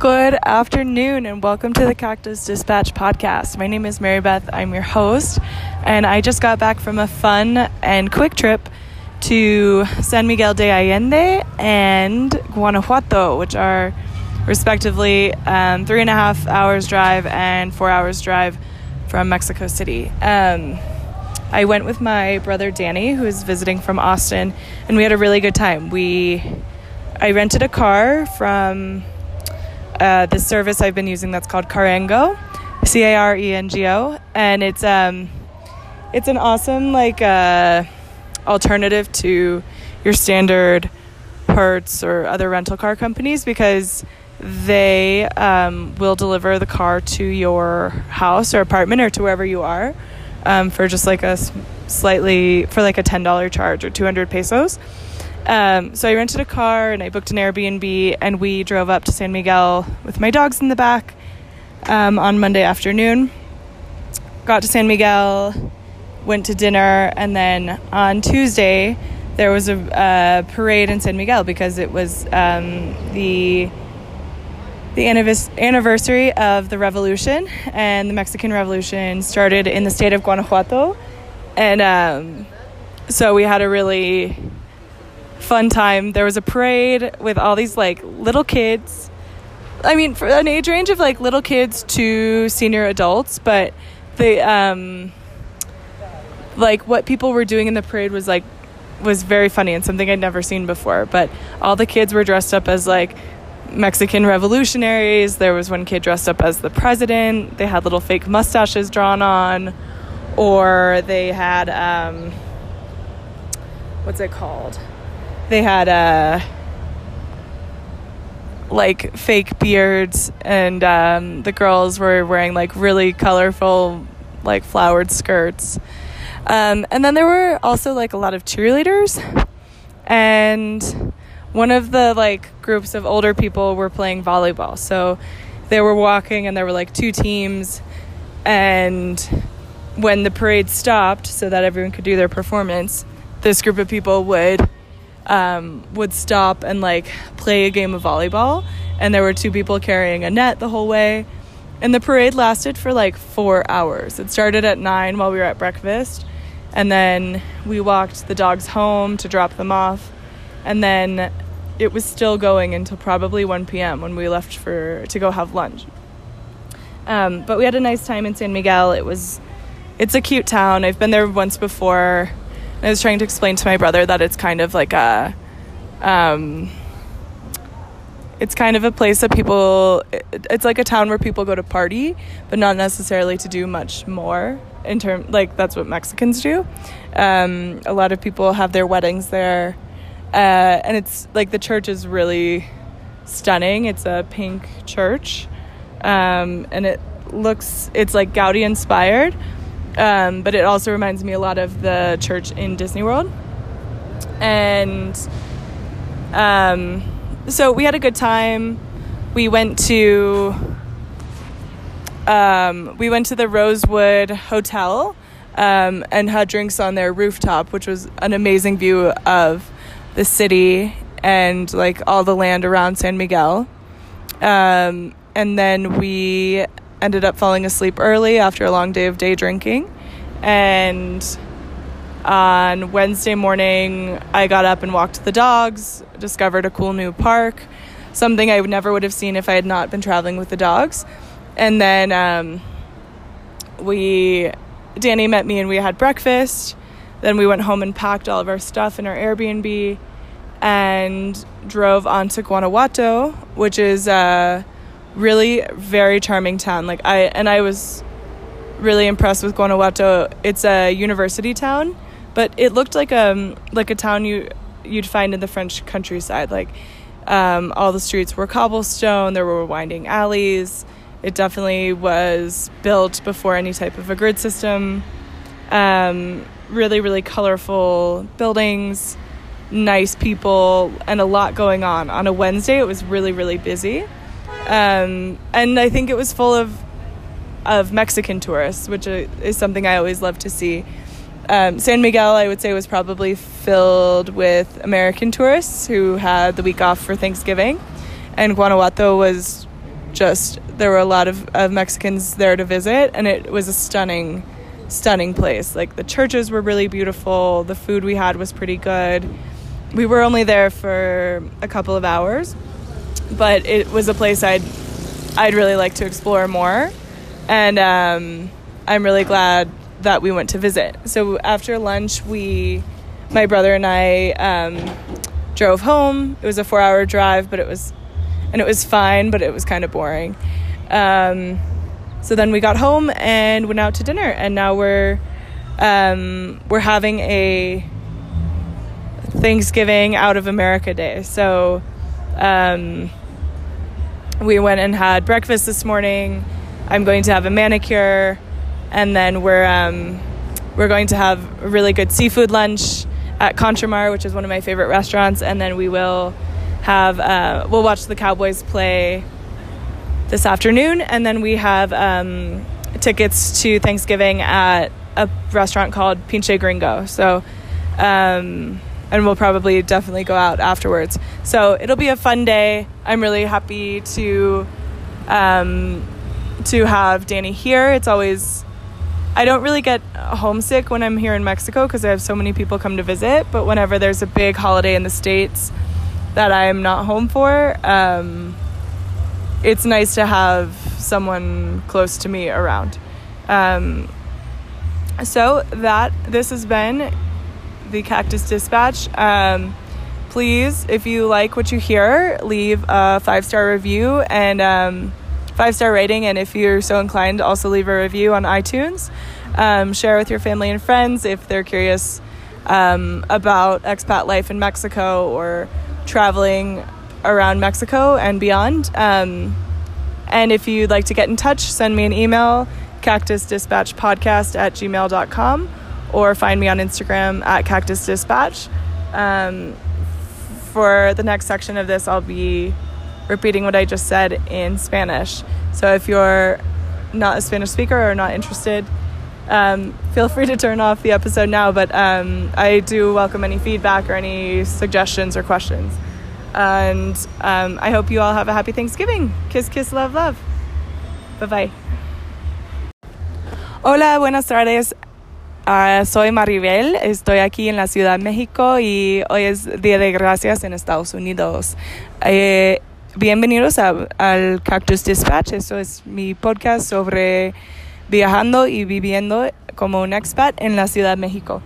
Good afternoon, and welcome to the Cactus Dispatch podcast. My name is Mary Beth. I'm your host, and I just got back from a fun and quick trip to San Miguel de Allende and Guanajuato, which are respectively um, three and a half hours drive and four hours drive from Mexico City. Um, I went with my brother Danny, who is visiting from Austin, and we had a really good time. We I rented a car from uh, this service I've been using that's called Carengo, C A R E N G O, and it's um, it's an awesome like uh, alternative to your standard Hertz or other rental car companies because they um, will deliver the car to your house or apartment or to wherever you are um, for just like a slightly for like a ten dollar charge or two hundred pesos. Um, so I rented a car and I booked an Airbnb and we drove up to San Miguel with my dogs in the back um, on Monday afternoon. Got to San Miguel, went to dinner, and then on Tuesday there was a, a parade in San Miguel because it was um, the the anniversary of the revolution and the Mexican Revolution started in the state of Guanajuato, and um, so we had a really fun time. There was a parade with all these like little kids. I mean, for an age range of like little kids to senior adults, but the um like what people were doing in the parade was like was very funny and something I'd never seen before. But all the kids were dressed up as like Mexican revolutionaries. There was one kid dressed up as the president. They had little fake mustaches drawn on, or they had um, what's it called? They had uh, like fake beards, and um, the girls were wearing like really colorful, like flowered skirts. Um, and then there were also like a lot of cheerleaders, and one of the like groups of older people were playing volleyball. So they were walking, and there were like two teams, and when the parade stopped, so that everyone could do their performance, this group of people would um, would stop and like play a game of volleyball. And there were two people carrying a net the whole way. And the parade lasted for like four hours. It started at nine while we were at breakfast. And then we walked the dogs home to drop them off. And then it was still going until probably 1 p.m. when we left for to go have lunch. Um, but we had a nice time in San Miguel. It was, it's a cute town. I've been there once before. I was trying to explain to my brother that it's kind of like a, um, it's kind of a place that people, it's like a town where people go to party, but not necessarily to do much more. In term, like that's what Mexicans do. Um, a lot of people have their weddings there, uh, and it's like the church is really stunning. It's a pink church, um, and it looks it's like Gaudi inspired um, but it also reminds me a lot of the church in Disney World. And um, so we had a good time. We went to um, we went to the Rosewood Hotel um, and had drinks on their rooftop, which was an amazing view of the city and like all the land around San Miguel. Um, and then we ended up falling asleep early after a long day of day drinking. And on Wednesday morning, I got up and walked the dogs, discovered a cool new park, something I never would have seen if I had not been traveling with the dogs. And then um, we, Danny met me and we had breakfast. Then we went home and packed all of our stuff in our Airbnb and drove on to Guanajuato, which is uh, really very charming town. Like I and I was really impressed with Guanajuato. It's a university town, but it looked like a um, like a town you you'd find in the French countryside. Like um, all the streets were cobblestone. There were winding alleys. It definitely was built before any type of a grid system. Um, really, really colorful buildings, nice people, and a lot going on. On a Wednesday, it was really, really busy. Um, and I think it was full of of Mexican tourists, which is something I always love to see. Um, San Miguel, I would say, was probably filled with American tourists who had the week off for Thanksgiving, and Guanajuato was just there were a lot of, of Mexicans there to visit, and it was a stunning, stunning place. Like the churches were really beautiful, the food we had was pretty good. We were only there for a couple of hours, but it was a place I'd I'd really like to explore more, and um, I'm really glad that we went to visit. So after lunch, we, my brother and I, um, drove home. It was a four-hour drive, but it was, and it was fine, but it was kind of boring. Um, so then we got home and went out to dinner, and now we're um, we're having a Thanksgiving out of America day. So um, we went and had breakfast this morning. I'm going to have a manicure, and then we're um, we're going to have a really good seafood lunch at Contramar, which is one of my favorite restaurants, and then we will have uh, we'll watch the Cowboys play this afternoon, and then we have um, tickets to Thanksgiving at a restaurant called Pinche Gringo. So. Um, and we'll probably definitely go out afterwards. So it'll be a fun day. I'm really happy to um, to have Danny here. It's always I don't really get homesick when I'm here in Mexico because I have so many people come to visit. But whenever there's a big holiday in the states that I'm not home for, um, it's nice to have someone close to me around. Um, so that this has been the Cactus Dispatch. Um, please, if you like what you hear, leave a five star review and um, five star rating. And if you're so inclined, also leave a review on iTunes. Um, share with your family and friends if they're curious um, about expat life in Mexico or traveling around Mexico and beyond. Um, and if you'd like to get in touch, send me an email cactusdispatchpodcast at gmail.com or find me on Instagram at Cactus Dispatch. Um, for the next section of this, I'll be repeating what I just said in Spanish. So if you're not a Spanish speaker or not interested, um, feel free to turn off the episode now. But um, I do welcome any feedback or any suggestions or questions. And um, I hope you all have a happy Thanksgiving. Kiss, kiss, love, love. Bye bye. Hola, buenas tardes. Uh, soy Maribel, estoy aquí en la Ciudad de México y hoy es Día de Gracias en Estados Unidos. Eh, bienvenidos a, al Cactus Dispatch, eso es mi podcast sobre viajando y viviendo como un expat en la Ciudad de México.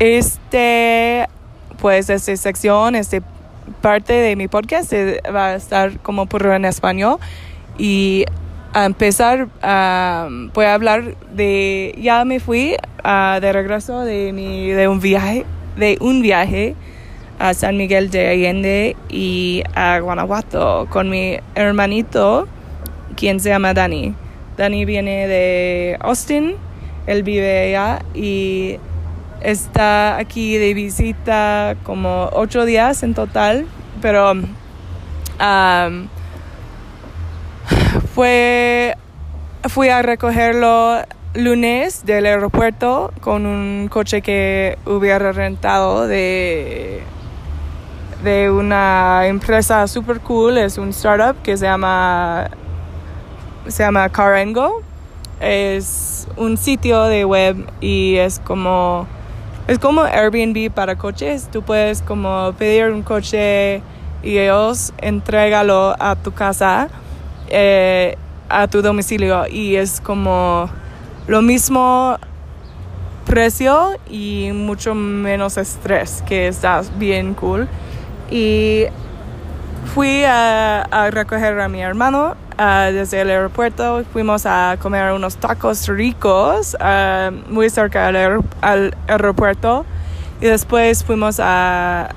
Este, pues, esta sección, esta parte de mi podcast eh, va a estar como por en español y a empezar, um, voy a hablar de, ya me fui uh, de regreso de, mi, de un viaje, de un viaje a San Miguel de Allende y a Guanajuato con mi hermanito, quien se llama Dani. Dani viene de Austin, él vive allá y está aquí de visita como ocho días en total, pero um, fue, fui a recogerlo lunes del aeropuerto con un coche que hubiera rentado de, de una empresa super cool, es un startup que se llama, se llama. Es un sitio de web y es como, es como Airbnb para coches. Tú puedes como pedir un coche y ellos entregalo a tu casa eh, a tu domicilio y es como lo mismo precio y mucho menos estrés que está bien cool. Y fui a, a recoger a mi hermano uh, desde el aeropuerto. Fuimos a comer unos tacos ricos uh, muy cerca al, al, aeropuerto. Y después fuimos a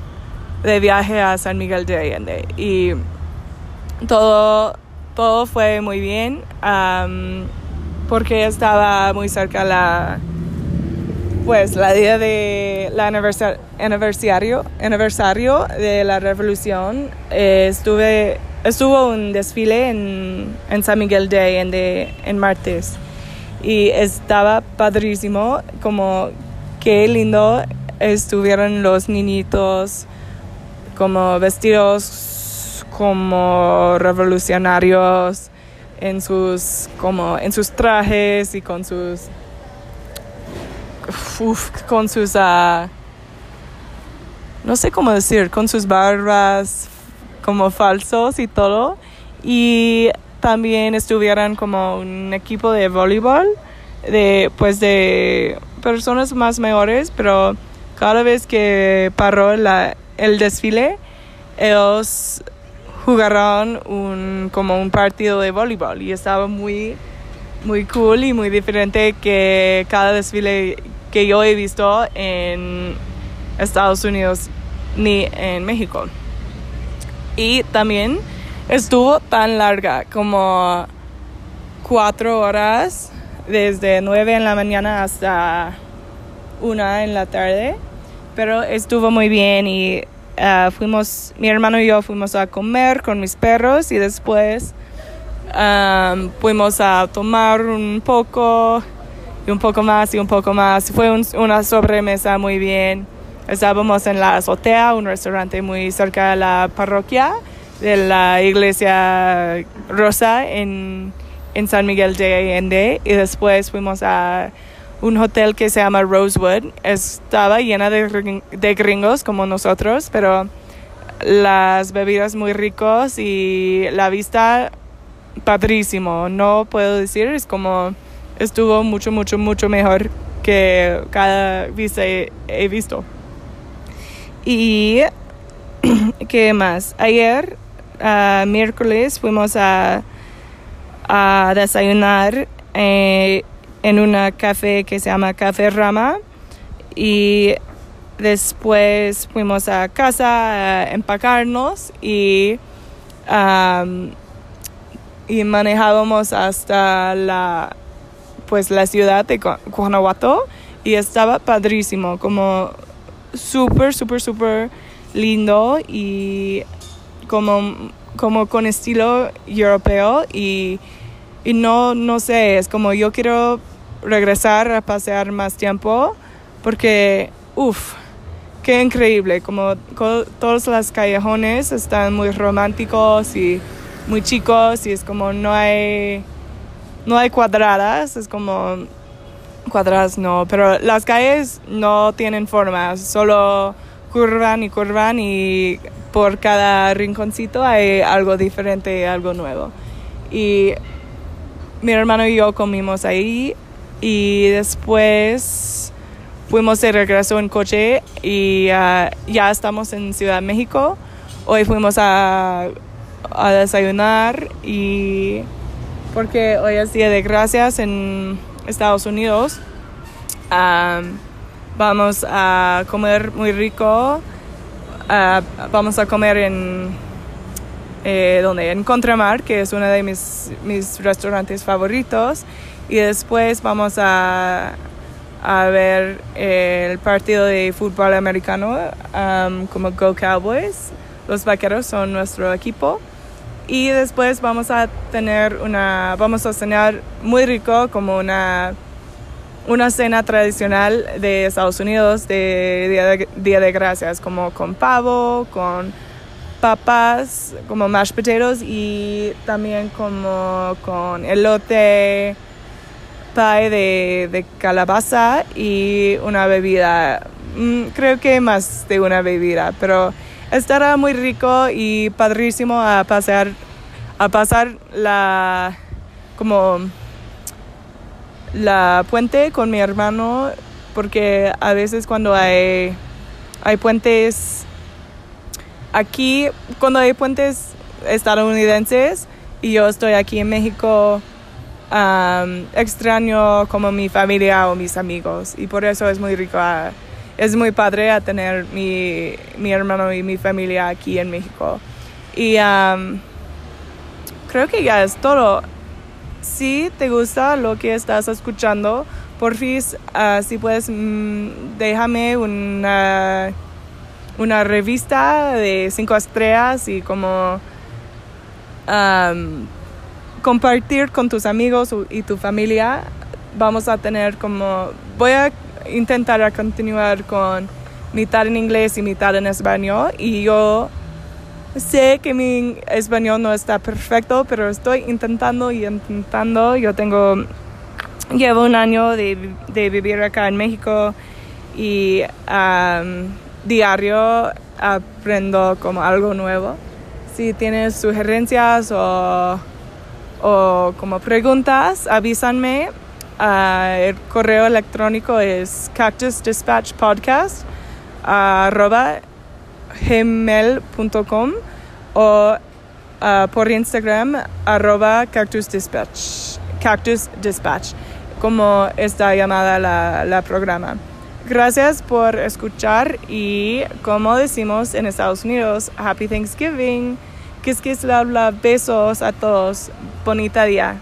de viaje a San Miguel de Allende. Y todo todo fue muy bien porque estaba muy cerca la pues la día de la aniversario aniversario de la revolución. Eh, estuve estuvo un desfile en, en San Miguel de Allende en martes. Y estaba padrísimo como qué lindo estuvieron los niñitos como vestidos como revolucionarios en sus como en sus trajes y con sus uf, con sus uh, no sé cómo decir con sus barbas como falsos y todo. Y también estuvieran como un equipo de voleibol de pues de personas más mayores pero cada vez que paró la, el desfile ellos jugaron un, como un partido de voleibol y estaba muy, muy cool y muy diferente que cada desfile que yo he visto en Estados Unidos ni en México. Y también estuvo tan larga como cuatro horas desde nueve en la mañana hasta una en la tarde pero estuvo muy bien y Ah, fuimos, mi hermano y yo fuimos a comer con mis perros y después fuimos a tomar un poco y un poco más y un poco más. Fue una sobremesa muy bien. Estábamos en la azotea, un restaurante muy cerca de la parroquia de la iglesia Rosa en, en San Miguel de Allende y después fuimos a un hotel que se llama Rosewood. Estaba llena de, de gringos como nosotros, pero las bebidas muy ricos y la vista padrísimo. No puedo decir, es como estuvo mucho, mucho, mucho mejor que cada vista he, visto. Y qué más? Ayer, miércoles, fuimos a, a desayunar. Eh, en una café que se llama Café Rama. Y después fuimos a casa a empacarnos y, y manejábamos hasta la pues la ciudad de Guanajuato. Y estaba padrísimo como súper súper súper lindo y como como con estilo europeo. Y, y no no sé es como yo quiero regresar a pasear más tiempo porque, uff, qué increíble, como todos los callejones están muy románticos y muy chicos y es como no hay, no hay cuadradas, es como cuadradas no, pero las calles no tienen formas, solo curvan y curvan y por cada rinconcito hay algo diferente, algo nuevo. Y mi hermano y yo comimos ahí y después fuimos de regreso en coche y ah, ya estamos en Ciudad de México. Hoy fuimos a, a desayunar y porque hoy es día de gracias en Estados Unidos. vamos a comer muy rico. Ah, vamos a comer en eh, donde en Contramar, que es uno de mis, mis restaurantes favoritos y después vamos a, a ver el partido de fútbol americano um, como Go Cowboys. Los vaqueros son nuestro equipo. Y después vamos a tener una, vamos a cenar muy rico como una, una cena tradicional de Estados Unidos de Día, de Día de Gracias, como con pavo, con papas, como mashed potatoes y también como con elote, de, calabaza y una bebida. Mm, creo que más de una bebida, pero estará muy rico y padrísimo a pasar, a pasar la, como la puente con mi hermano, porque a veces cuando hay, hay puentes aquí, cuando hay puentes estadounidenses y yo estoy aquí en México, extraño como mi familia o mis amigos y por eso es muy rico, es muy padre a tener mi, mi, hermano y mi familia aquí en México. Y creo que ya es todo. Si te gusta lo que estás escuchando, por fin, uh, si puedes, mm, déjame una, una revista de cinco estrellas y como compartir con tus amigos y tu familia, vamos a tener como, voy a intentar a continuar con mitad en inglés y mitad en español y yo Sé que mi español no está perfecto, pero estoy intentando y intentando. Yo tengo, llevo un año de, de vivir acá en México y diario aprendo como algo nuevo. Si tienes sugerencias o, o como preguntas, avísanme. Uh, el correo electrónico es cactusdispatchpodcast arroba gmail.com o uh, por Instagram arroba cactusdispatch, cactus como está llamada la, la programa. Gracias por escuchar y como decimos en Estados Unidos, Happy Thanksgiving. Kiss, kiss, bla, bla. Besos a todos. Bonita día.